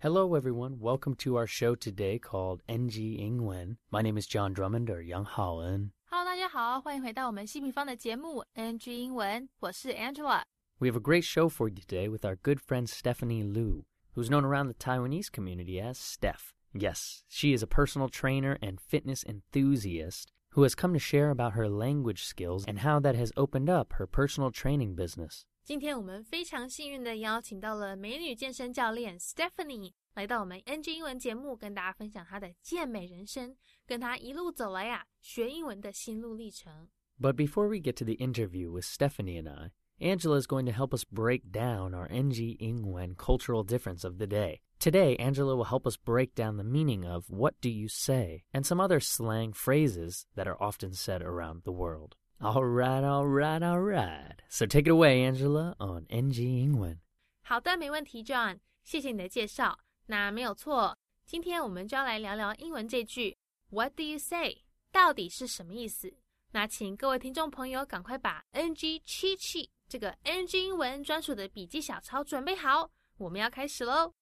Hello, everyone. Welcome to our show today called NG Ingwen. My name is John Drummond or Yang Haoen. Hello，大家好，欢迎回到我们新平方的节目 NG 英文，我是 Angela。 We have a great show for you today with our good friend Stephanie Liu, who's known around the Taiwanese community as Steph. Yes, she is a personal trainer and fitness enthusiast who has come to share about her language skills and how that has opened up her personal training business. 今天我们非常幸运的邀请到了美女健身教练 Stephanie 来到我们 NG 英文节目，跟大家分享她的健美人生，跟她一路走来啊学英文的心路历程。 But before we get to the interview with Stephanie and I, Angela is going to help us break down our NG Ingwen cultural difference of the day. Today, Angela will help us break down the meaning of what do you say and some other slang phrases that are often said around the world. All right, all right, all right. So take it away, Angela, on NG Ingwen. 好的，没问题，John，谢谢你的介绍。那没有错，今天我们就要来聊聊英文这句 "What do you say" 到底是什么意思？那请各位听众朋友赶快把 NG 七七这个 NG 英文专属的笔记小抄准备好，我们要开始喽。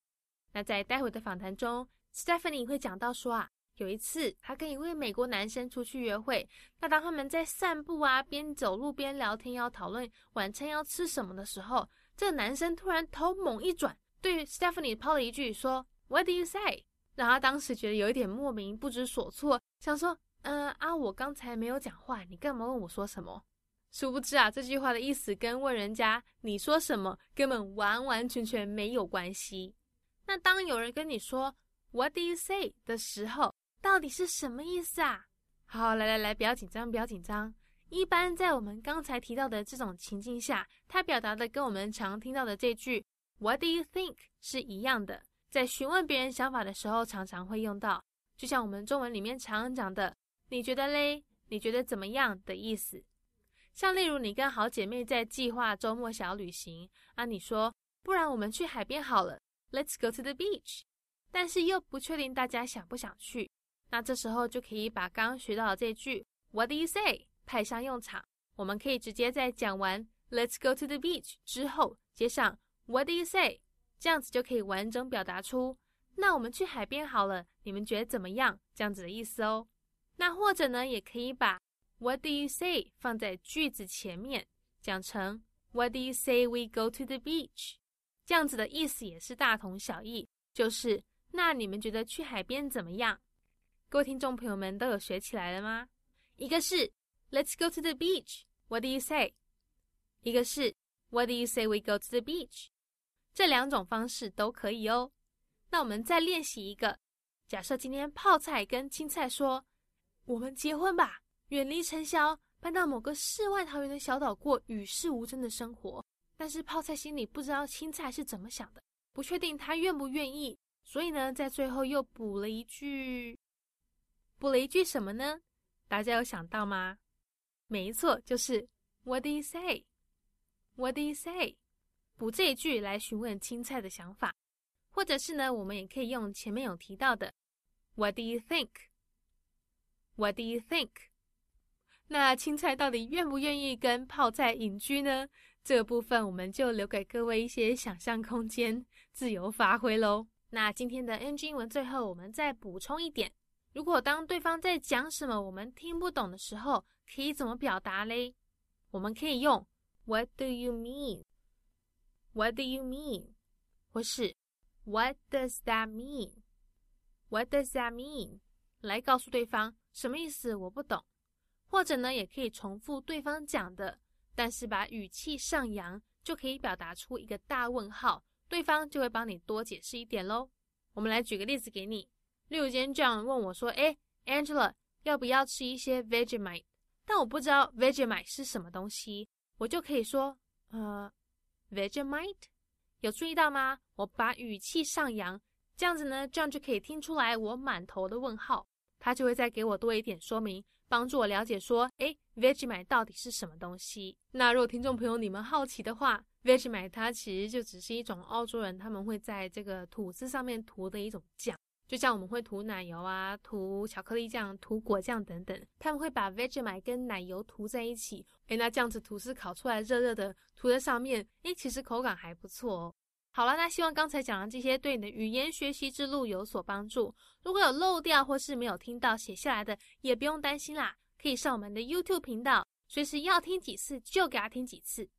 那在待会的访谈中，Stephanie 会讲到说啊，有一次她跟一位美国男生出去约会，那当他们在散步啊，边走路边聊天，要讨论晚餐要吃什么的时候，这个男生突然头猛一转，对 Stephanie 抛了一句说 "What do you say？" 让他当时觉得有一点莫名不知所措，想说，嗯、啊，我刚才没有讲话，你干嘛问我说什么？殊不知啊，这句话的意思跟问人家你说什么根本完完全全没有关系。那当有人跟你说 "What do you say" 的时候，到底是什么意思啊？好，来来来，不要紧张，不要紧张。一般在我们刚才提到的这种情境下，它表达的跟我们常听到的这句 "What do you think" 是一样的。在询问别人想法的时候，常常会用到，就像我们中文里面常讲的“你觉得嘞？你觉得怎么样的意思？”像例如你跟好姐妹在计划周末小旅行啊，你说不然我们去海边好了，Let's go to the beach。但是又不确定大家想不想去，那这时候就可以把刚刚学到的这句 What do you say 派上用场。我们可以直接在讲完 Let's go to the beach 之后，接上 What do you say，这样子就可以完整表达出那我们去海边好了，你们觉得怎么样？这样子的意思哦。那或者呢，也可以把 What do you say 放在句子前面，讲成 What do you say we go to the beach？这样子的意思也是大同小异，就是那你们觉得去海边怎么样？各位听众朋友们都有学起来了吗？一个是 Let's go to the beach，What do you say？一个是 What do you say we go to the beach？这两种方式都可以哦。那我们再练习一个，假设今天泡菜跟青菜说：“我们结婚吧，远离尘嚣，搬到某个世外桃源的小岛过与世无争的生活。”但是泡菜心里不知道青菜是怎么想的，不确定他愿不愿意，所以呢，在最后又补了一句，补了一句什么呢？大家有想到吗？没错，就是 What do you say？What do you say？补这一句来询问青菜的想法，或者是呢，我们也可以用前面有提到的 What do you think？What do you think？那青菜到底愿不愿意跟泡菜隐居呢？这部分我们就留给各位一些想象空间，自由发挥喽。那今天的 NG 文最后我们再补充一点：如果当对方在讲什么我们听不懂的时候，可以怎么表达嘞？我们可以用 What do you mean？What do you mean？或是 What does that mean？What does that mean？来告诉对方什么意思，我不懂。或者呢，也可以重复对方讲的。但是把语气上扬，就可以表达出一个大问号，对方就会帮你多解释一点喽。我们来举个例子给你，例如今天这样问我说：“哎，Angela，要不要吃一些 Vegemite？” 但我不知道 Vegemite 是什么东西，我就可以说：“呃，Vegemite。”有注意到吗？我把语气上扬，这样子呢，这样就可以听出来我满头的问号，他就会再给我多一点说明。帮助我了解说，哎，Vegemite 到底是什么东西？那如果听众朋友你们好奇的话，Vegemite 它其实就只是一种澳洲人他们会在这个吐司上面涂的一种酱，就像我们会涂奶油啊、涂巧克力酱、涂果酱等等，他们会把 Vegemite 跟奶油涂在一起。哎，那这样子吐司烤出来热热的，涂在上面，哎，其实口感还不错哦。好了，那希望刚才讲的这些对你的语言学习之路有所帮助。如果有漏掉或是没有听到写下来的，也不用担心啦，可以上我们的 YouTube 频道，随时要听几次就给他听几次。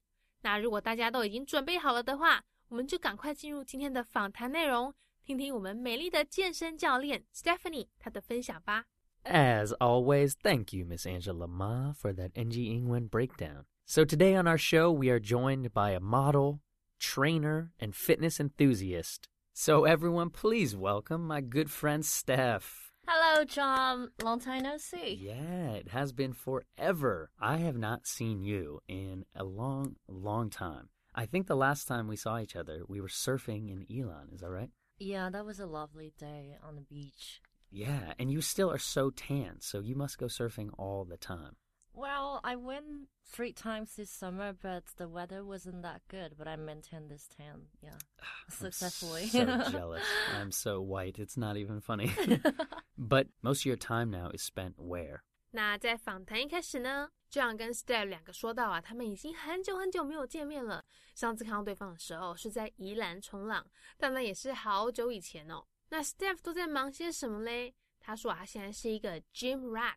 那如果大家都已经准备好了的话，我们就赶快进入今天的访谈内容，听听我们美丽的健身教练 Stephanie 她的分享吧。As always, thank you, Miss Angela Ma, for that NG Ingwen breakdown. So today on our show, we are joined by a model, trainer, and fitness enthusiast. So everyone, please welcome my good friend Steph. Hello, John. Long time no see. Yeah, it has been forever. I have not seen you in a long, long time. I think the last time we saw each other, we were surfing in Yilan. Is that right? Yeah, that was a lovely day on the beach. Yeah, and you still are so tan, so you must go surfing all the time. Well, I went three times this summer, but the weather wasn't that good. But I maintained this tan, yeah, successfully. so jealous. I'm so white. It's not even funny. but most of your time now is spent where? 那在访谈一开始呢 ，John 跟 Steph 两个说到啊，他们已经很久很久没有见面了。上次看到对方的时候是在宜兰冲浪，但那也是好久以前哦。那 Steph 都在忙些什么嘞？他说啊，现在是一个 gym rat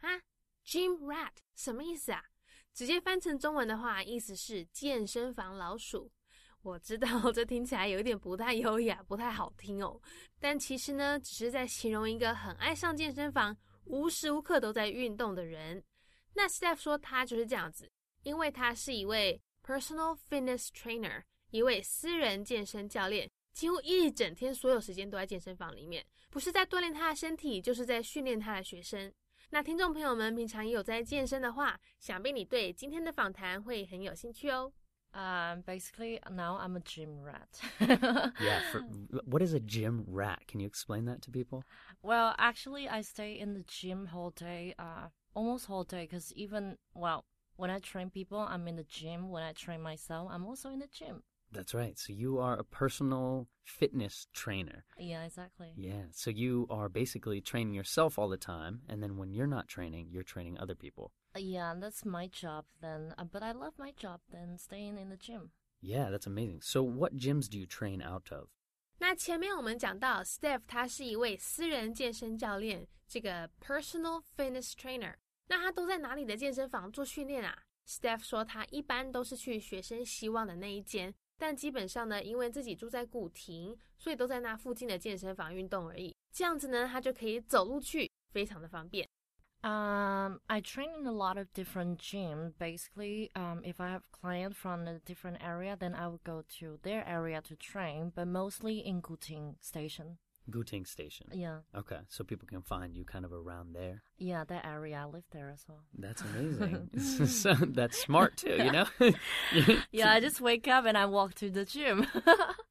啊，gym rat 什么意思啊？直接翻成中文的话，意思是健身房老鼠。我知道 这听起来有点不太优雅，不太好听哦。但其实呢，只是在形容一个很爱上健身房、无时无刻都在运动的人。那 Steph 说他就是这样子，因为他是一位 personal fitness trainer，一位私人健身教练，几乎一整天所有时间都在健身房里面，不是在锻炼他的身体，就是在训练他的学生。那听众朋友们平常也有在健身的话，想必你对今天的访谈会很有兴趣哦。Um, basically, now I'm a gym rat. yeah. For, what is a gym rat? Can you explain that to people? Well, actually, I stay in the gym whole day, uh, almost whole day, because even, well, when I train people, I'm in the gym. When I train myself, I'm also in the gym. That's right. So you are a personal fitness trainer. Yeah, exactly. Yeah. So you are basically training yourself all the time. And then when you're not training, you're training other people. Uh, yeah, that's my job then. Uh, but I love my job then, staying in the gym. Yeah, that's amazing. So what gyms do you train out of? 那前面我们讲到，Steph 他是一位私人健身教练，这个 personal fitness trainer。 那他都在哪里的健身房做训练啊？Steph 说他一般都是去学生希望的那一间，但基本上呢，因为自己住在古亭，所以都在那附近的健身房运动而已。这样子呢，他就可以走路去，非常的方便。Um, I train in a lot of different gyms. Basically, um, if I have clients from a different area, then I will go to their area to train, but mostly in Guting Station. Guting Station. Yeah. Okay, so people can find you kind of around there. Yeah, that area. I live there as well. That's amazing. so, that's smart too, you know? yeah, I just wake up and I walk to the gym.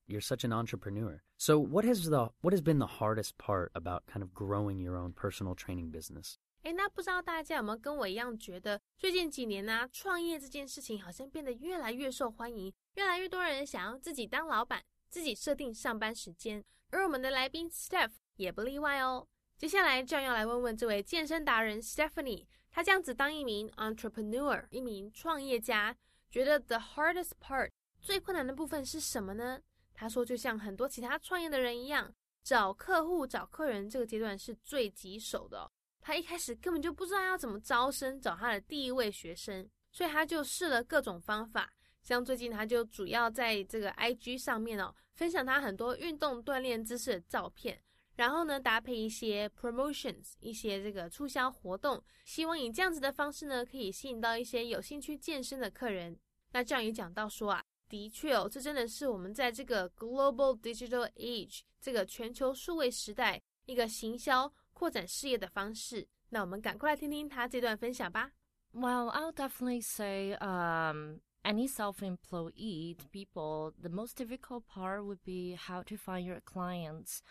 You're such an entrepreneur. So, what has the what has been the hardest part about kind of growing your own personal training business? 哎，那不知道大家有没有跟我一样觉得，最近几年呢、啊，创业这件事情好像变得越来越受欢迎，越来越多人想要自己当老板，自己设定上班时间。 而我们的来宾 Steph 也不例外哦。接下来就要来问问这位健身达人 Stephanie，她这样子当一名 entrepreneur，一名创业家，觉得 the hardest part 最困难的部分是什么呢？她说，就像很多其他创业的人一样，找客户、找客人这个阶段是最棘手的。他一开始根本就不知道要怎么招生，找他的第一位学生，所以他就试了各种方法。像最近他就主要在这个 IG 上面哦，分享他很多运动锻炼姿势的照片，然后呢搭配一些 promotions，一些这个促销活动，希望以这样子的方式呢，可以吸引到一些有兴趣健身的客人。那这样也讲到说啊，的确哦，这真的是我们在这个 global digital age 这个全球数位时代一个行销扩展事业的方式。那我们赶快来听听他这段分享吧。Well, I'll definitely say, um. Any self-employed people, the most difficult part would be how to find your clients.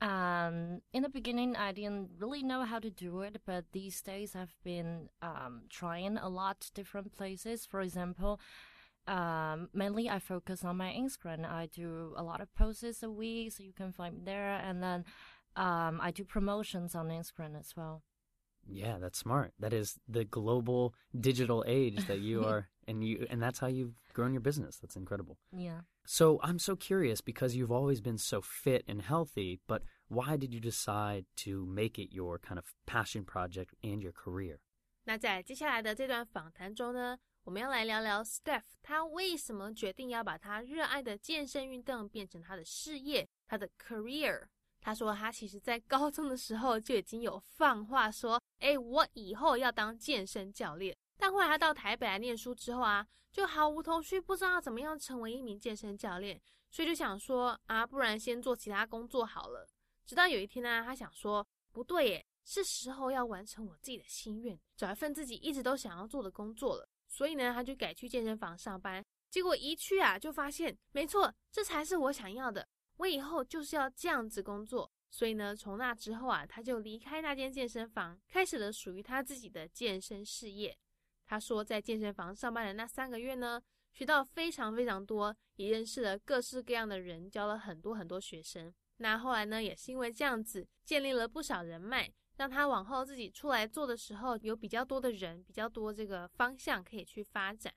Um, in the beginning, I didn't really know how to do it, but these days I've been um, trying a lot different places. For example, um, mainly I focus on my Instagram. I do a lot of posts a week, so you can find me there, and then um, I do promotions on Instagram as well. Yeah, that's smart. That is the global digital age that you are and you and that's how you've grown your business. That's incredible. Yeah. So, I'm so curious because you've always been so fit and healthy, but why did you decide to make it your kind of passion project and your career? 那在接下来的这段访谈中呢，我们要来聊聊 Steph 他为什么决定要把他热爱的健身运动变成他的事业，他的 career。他说他其实在高中的时候就已经有放话说， 哎，我以后要当健身教练。但后来他到台北来念书之后啊，就毫无头绪，不知道怎么样成为一名健身教练，所以就想说啊，不然先做其他工作好了。直到有一天呢，他想说，不对耶，是时候要完成我自己的心愿，找一份自己一直都想要做的工作了。所以呢，他就改去健身房上班。结果一去啊，就发现，没错，这才是我想要的。我以后就是要这样子工作。所以呢，从那之后啊，他就离开那间健身房，开始了属于他自己的健身事业。他说，在健身房上班的那三个月呢，学到非常非常多，也认识了各式各样的人，教了很多很多学生。那后来呢，也是因为这样子，建立了不少人脉，让他往后自己出来做的时候，有比较多的人，比较多这个方向可以去发展。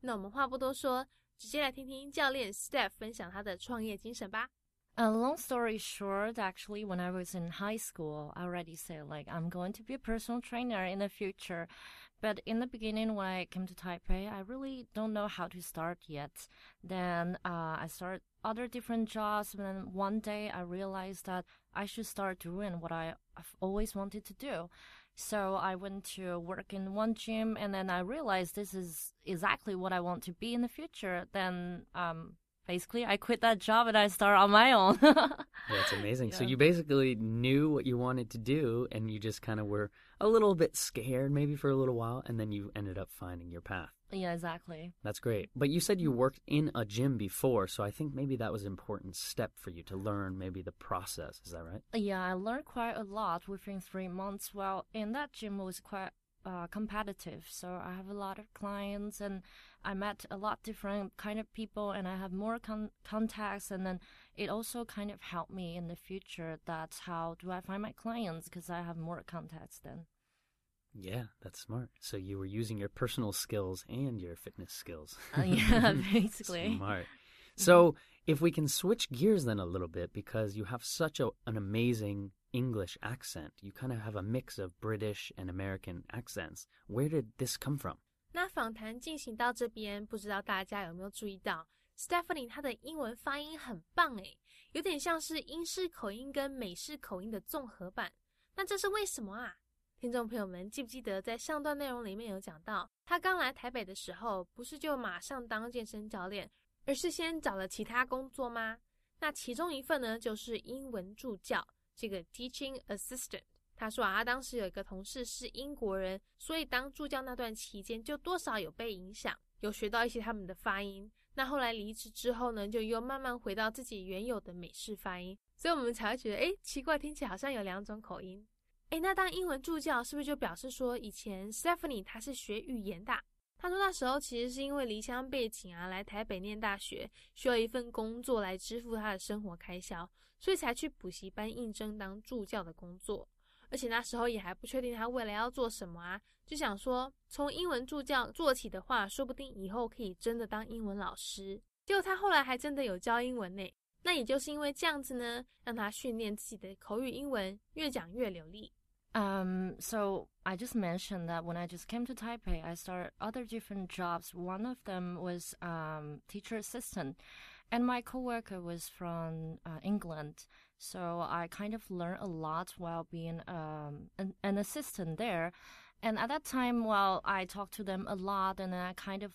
那我们话不多说，直接来听听教练 Step 分享他的创业精神吧。A long story short, actually, when I was in high school, I already said like I'm going to be a personal trainer in the future. But in the beginning, when I came to Taipei, I really don't know how to start yet. Then uh, I started other different jobs, and then one day I realized that I should start doing what I, have always wanted to do. So I went to work in one gym, and then I realized this is exactly what I want to be in the future. Then um, basically I quit that job and I started on my own. That's amazing. Yeah. So you basically knew what you wanted to do and you just kind of were a little bit scared maybe for a little while and then you ended up finding your path. Yeah, exactly. That's great. But you said you worked in a gym before, so I think maybe that was an important step for you to learn maybe the process. Is that right? Yeah, I learned quite a lot within three months. Well, in that gym was quite uh, competitive, so I have a lot of clients and I met a lot different kind of people and I have more con- contacts and then it also kind of helped me in the future that's how do I find my clients because I have more contacts then. Yeah, that's smart. So you were using your personal skills and your fitness skills. Uh, yeah, basically. smart. So if we can switch gears then a little bit because you have such a, an amazing English accent. You kind of have a mix of British and American accents. Where did this come from? 访谈进行到这边，不知道大家有没有注意到，Stephanie 她的英文发音很棒诶，有点像是英式口音跟美式口音的综合版。那这是为什么啊？听众朋友们记不记得在上段内容里面有讲到，他刚来台北的时候，不是就马上当健身教练，而是先找了其他工作吗？那其中一份呢，就是英文助教，这个 teaching assistant。他说啊，他当时有一个同事是英国人，所以当助教那段期间就多少有被影响，有学到一些他们的发音。那后来离职之后呢，就又慢慢回到自己原有的美式发音，所以我们才会觉得，哎，奇怪，听起来好像有两种口音。哎，那当英文助教是不是就表示说，以前 Stephanie 她是学语言的？他说那时候其实是因为离乡背景啊，来台北念大学，需要一份工作来支付他的生活开销，所以才去补习班应征当助教的工作。而且那时候也还不确定他未来要做什么啊，就想说从英文助教做起的话，说不定以后可以真的当英文老师。结果他后来还真的有教英文呢。那也就是因为这样子呢，让他训练自己的口语英文，越讲越流利。Um, so I just mentioned that when I just came to Taipei, I started other different jobs. One of them was um, teacher assistant, and my coworker was from uh, England. So I kind of learned a lot while being um, an, an, assistant there. And at that time, well, I talked to them a lot and I kind of,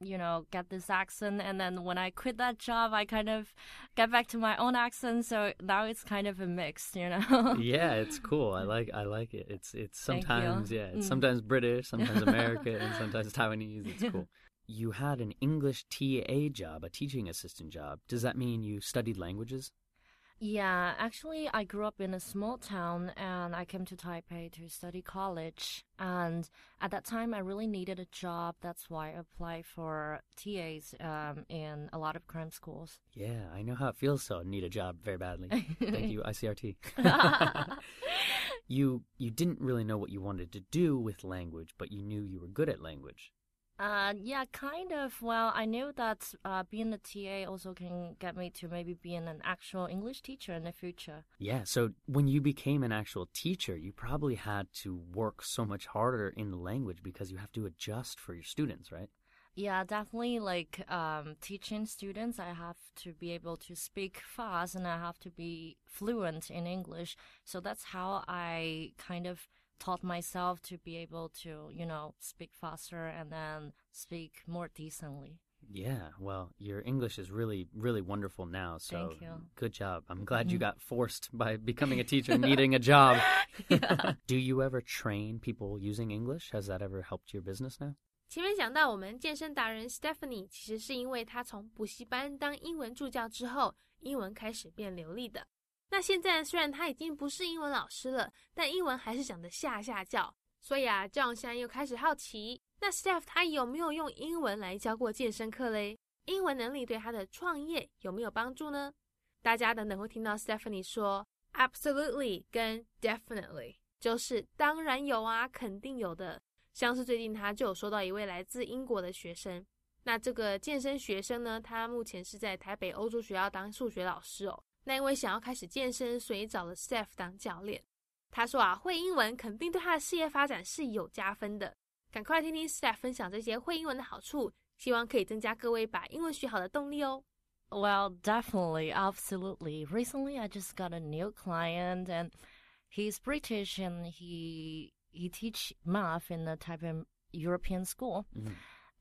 you know, get this accent. And then when I quit that job, I kind of get back to my own accent. So now it's kind of a mix, you know? yeah, it's cool. I like, I like it. It's, it's sometimes, yeah, it's mm. sometimes British, sometimes American, and sometimes Taiwanese. It's cool. You had an English TA job, a teaching assistant job. Does that mean you studied languages? Yeah, actually, I grew up in a small town and I came to Taipei to study college. And at that time, I really needed a job. That's why I applied for TAs um, in a lot of cram schools. Yeah, I know how it feels to need a job very badly. Thank you, ICRT. you you didn't really know what you wanted to do with language, but you knew you were good at language. Uh, yeah, kind of. Well, I knew that uh, being a TA also can get me to maybe being an actual English teacher in the future. Yeah, so when you became an actual teacher, you probably had to work so much harder in the language because you have to adjust for your students, right? Yeah, definitely. Like um, teaching students, I have to be able to speak fast and I have to be fluent in English. So that's how I kind of taught myself to be able to, you know, speak faster and then speak more decently. Yeah, well, your English is really, really wonderful now. So Thank you. good job. I'm glad you got forced by becoming a teacher and needing a job. Yeah. Do you ever train people using English? Has that ever helped your business now? 前面讲到，我们健身达人 Stephanie 其实是因为她从补习班当英文助教之后，英文开始变流利的。 那现在虽然他已经不是英文老师了，但英文还是讲得下下叫。所以啊，John 现在又开始好奇，那 Steph 他有没有用英文来教过健身课嘞？英文能力对他的创业有没有帮助呢？大家等等会听到 Stephanie 说 absolutely 跟 definitely，就是当然有啊，肯定有的。像是最近他就有收到一位来自英国的学生，那这个健身学生呢，他目前是在台北欧洲学校当数学老师哦。那因为想要开始健身，所以找了 Steph 当教练。他说啊，会英文肯定对他的事业发展是有加分的。赶快听听 Steph 分享这些会英文的好处，希望可以增加各位把英文学好的动力哦。Well, definitely, absolutely. Recently, I just got a new client, and he's British, and he he teach math in a Taipei European school. Mm -hmm.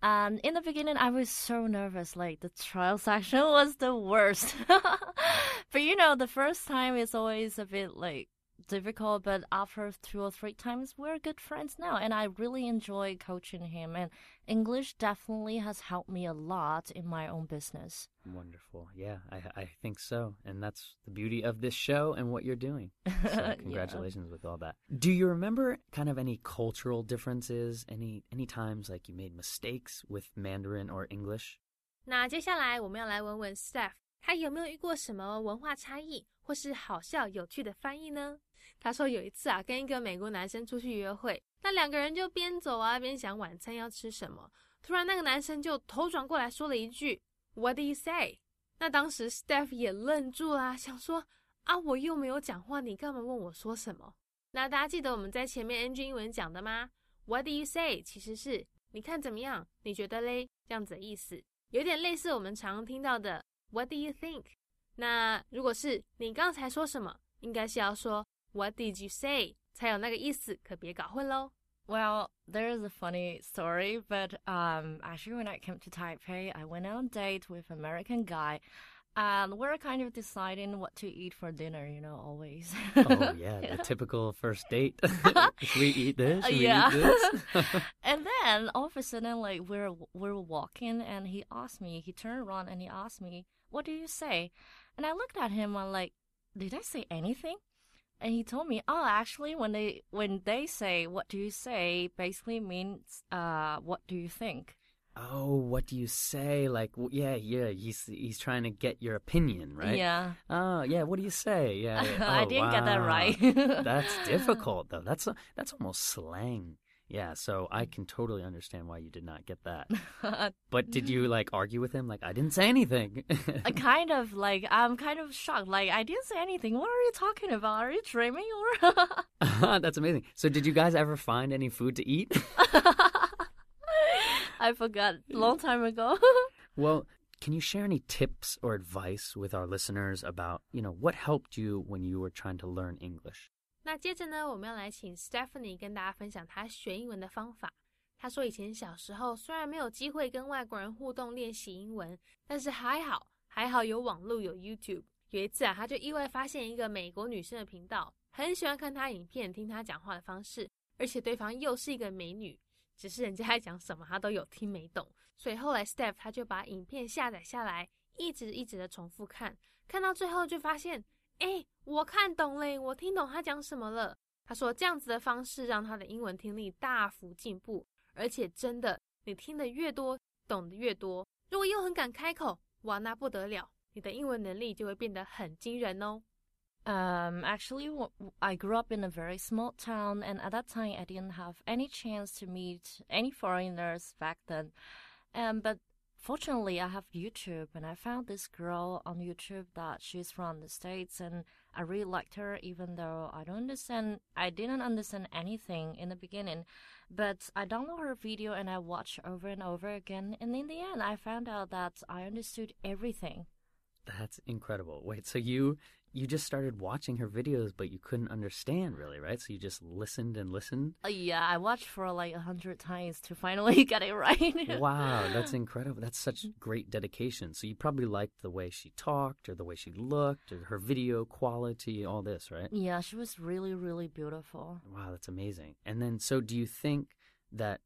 And in the beginning, I was so nervous. Like the trial section was the worst but you know, the first time is always a bit like difficult. But after two or three times, we're good friends now, and I really enjoy coaching him. And English definitely has helped me a lot in my own business. Wonderful. Yeah, I, I think so. And that's the beauty of this show and what you're doing. So Yeah. congratulations with all that. Do you remember kind of any cultural differences? Any any times like you made mistakes with Mandarin or English? 那接下来我们要来问问 Steph， 他有没有遇过什么文化差异或是好笑有趣的翻译呢？他说有一次啊，跟一个美国男生出去约会，那两个人就边走啊边想晚餐要吃什么。突然那个男生就头转过来说了一句 “What do you say？” 那当时 Steph 也愣住啦，想说啊，我又没有讲话，你干嘛问我说什么？那大家记得我们在前面 NG 英文讲的吗？What do you say？其实是你看怎么样？你觉得嘞？这样子的意思。有点类似我们常听到的 "What do you think?" 那如果是你刚才说什么，应该是要说 "What did you say?" 才有那个意思，可别搞混喽。 Well, there is a funny story, but um, actually, when I came to Taipei, I went on a date with an American guy, and we're kind of deciding what to eat for dinner. You know, always. Oh yeah, the typical first date. Should we eat this? Should we Yeah. eat this? and then all of a sudden, like we're we're walking, and he asked me. He turned around and he asked me, "What do you say?" And I looked at him. I'm like, "Did I say anything?" And he told me, "Oh, actually, when they when they say what do you say, basically means uh, what do you think." oh, what do you say? Like, yeah, yeah. He's he's trying to get your opinion, right? Yeah. Oh, yeah. What do you say? Yeah. yeah. I Oh, didn't get that right. that's difficult, though. That's that's almost slang. Yeah. So I can totally understand why you did not get that. But did you like argue with him? Like, I didn't say anything. I uh, kind of like I'm kind of shocked. Like I didn't say anything. What are you talking about? Are you dreaming or? that's amazing. So, did you guys ever find any food to eat? I forgot a long time ago. Well, can you share any tips or advice with our listeners about, you know, what helped you when you were trying to learn English? 那接着呢，我们要来请 Stephanie 跟大家分享她学英文的方法。她说，以前小时候虽然没有机会跟外国人互动练习英文，但是还好，还好有网络有 YouTube。有一次啊，她就意外发现一个美国女生的频道，很喜欢看她影片，听她讲话的方式，而且对方又是一个美女，只是人家在 讲什么她都有听没懂。所以后来 Steph 她就把影片下载下来，一直一直的重复看，看到最后就发现。哎，我看懂嘞，我听懂他讲什么了。他说这样子的方式让他的英文听力大幅进步，而且真的，你听得越多，懂得越多。如果又很敢开口，哇，那不得了，你的英文能力就会变得很惊人哦。Um, actually, I grew up in a very small town, and at that time, I didn't have any chance to meet any foreigners back then. Um, but fortunately, I have YouTube, and I found this girl on YouTube that she's from the States, and I really liked her, even though I don't understand, I didn't understand anything in the beginning. But I download her video and I watch over and over again, and in the end, I found out that I understood everything. That's incredible. Wait, so you you just started watching her videos, but you couldn't understand really, right? So you just listened and listened. Uh, yeah, I watched for like a hundred times to finally get it right. wow, that's incredible. That's such great dedication. So you probably liked the way she talked, or the way she looked, or her video quality, all this, right? Yeah, she was really, really beautiful. Wow, that's amazing. And then, so do you think that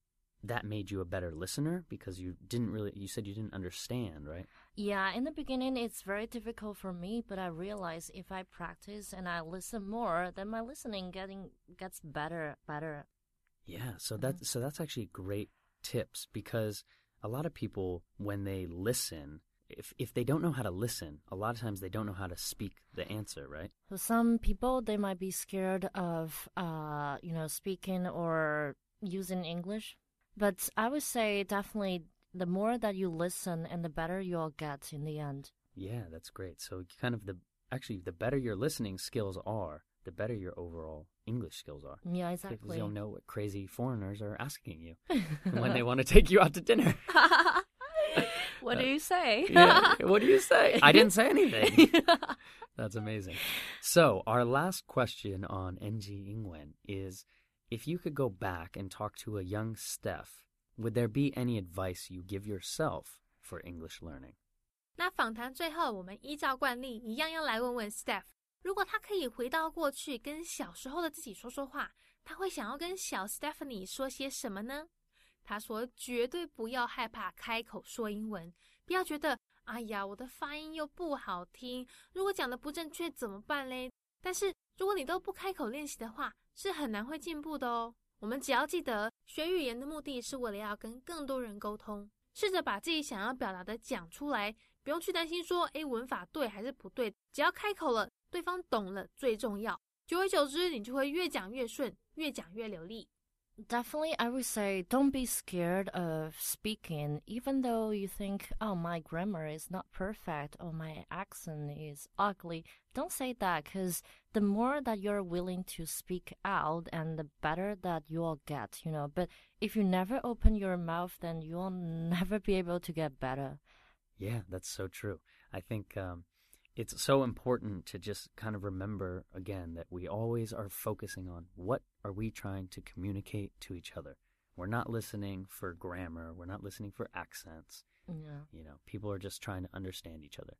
that made you a better listener because you didn't really you said you didn't understand right yeah in the beginning it's very difficult for me but i realize if i practice and i listen more then my listening getting gets better better yeah so that mm-hmm. so that's actually great tips because a lot of people when they listen if if they don't know how to listen a lot of times they don't know how to speak the answer right so some people they might be scared of uh you know speaking or using english but I would say definitely the more that you listen and the better you'll get in the end. Yeah, that's great. So kind of the actually the better your listening skills are, the better your overall English skills are. Yeah, exactly. Because you'll know what crazy foreigners are asking you when they want to take you out to dinner. what uh, do you say? yeah, what do you say? I didn't say anything. That's amazing. So, our last question on NG Ingwen is if you could go back and talk to a young Steph, would there be any advice you give yourself for English learning? 那访谈最后，我们依照惯例，一样要来问问 Steph，如果他可以回到过去，跟小时候的自己说说话，他会想要跟小 Stephanie 说些什么呢？他说：“绝对不要害怕开口说英文，不要觉得，哎呀，我的发音又不好听，如果讲的不正确怎么办嘞？但是如果你都不开口练习的话，是很难会进步的哦。我们只要记得，学语言的目的是为了要跟更多人沟通，试着把自己想要表达的讲出来，不用去担心说，诶，文法对还是不对，只要开口了，对方懂了最重要。久而久之，你就会越讲越顺，越讲越流利。Definitely, I would say don't be scared of speaking, even though you think, oh, my grammar is not perfect or my accent is ugly. Don't say that because the more that you're willing to speak out and the better that you'll get, you know. But if you never open your mouth, then you'll never be able to get better. Yeah, that's so true. I think um, it's so important to just kind of remember again that we always are focusing on what are we trying to communicate to each other. We're not listening for grammar, we're not listening for accents. Yeah. You know, people are just trying to understand each other.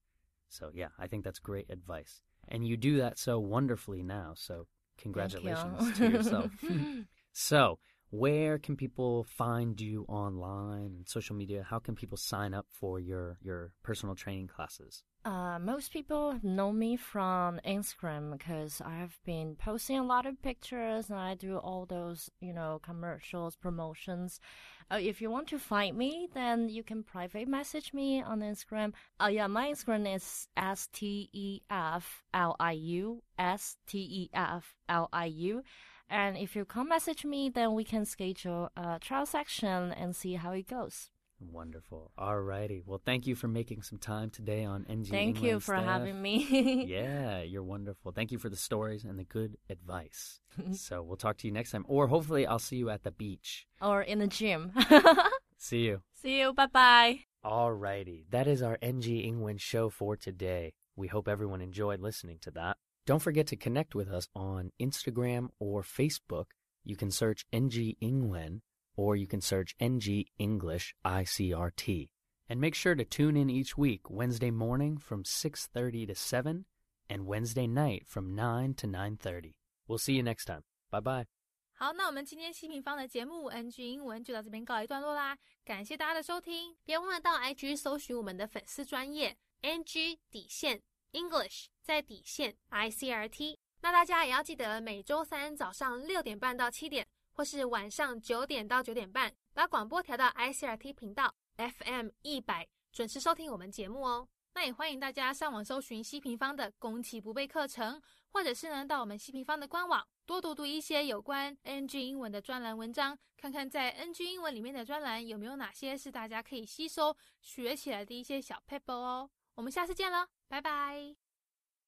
So yeah, I think that's great advice. And you do that so wonderfully now. So congratulations you. to yourself. so, where can people find you online and social media? How can people sign up for your your personal training classes? Uh, most people know me from Instagram because I've been posting a lot of pictures and I do all those, you know, commercials, promotions. Uh, if you want to find me, then you can private message me on Instagram. Uh, yeah, my Instagram is S T E F L I U S T E F L I U. And if you come message me, then we can schedule a trial section and see how it goes. Wonderful. All righty. Well, thank you for making some time today on NG. Thank England you for staff. having me. yeah, you're wonderful. Thank you for the stories and the good advice. so we'll talk to you next time, or hopefully I'll see you at the beach or in the gym. see you. See you. Bye bye. All righty. That is our NG Ingwen show for today. We hope everyone enjoyed listening to that. Don't forget to connect with us on Instagram or Facebook. You can search NG Ingwen or you can search NG English ICRT. And make sure to tune in each week Wednesday morning from 6:30 to 7 and Wednesday night from 9 to 9:30. We'll see you next time. Bye bye. 好，那我们今天希平方的节目 NG 英文就到这边告一段落啦，感谢大家的收听，别忘了到 IG 搜寻我们的粉丝专页 NG 底线 English 在底线 ICRT。那大家也要记得每周三早上六点半到七点。或是晚上九点到九点半，把广播调到 ICRT 频道 FM 一百，准时收听我们节目哦。那也欢迎大家上网搜寻西平方的攻其不备课程，或者是呢到我们西平方的官网多读读一些有关 NG 英文的专栏文章，看看在 NG 英文里面的专栏有没有哪些是大家可以吸收学起来的一些小 paper 哦。我们下次见了，拜拜。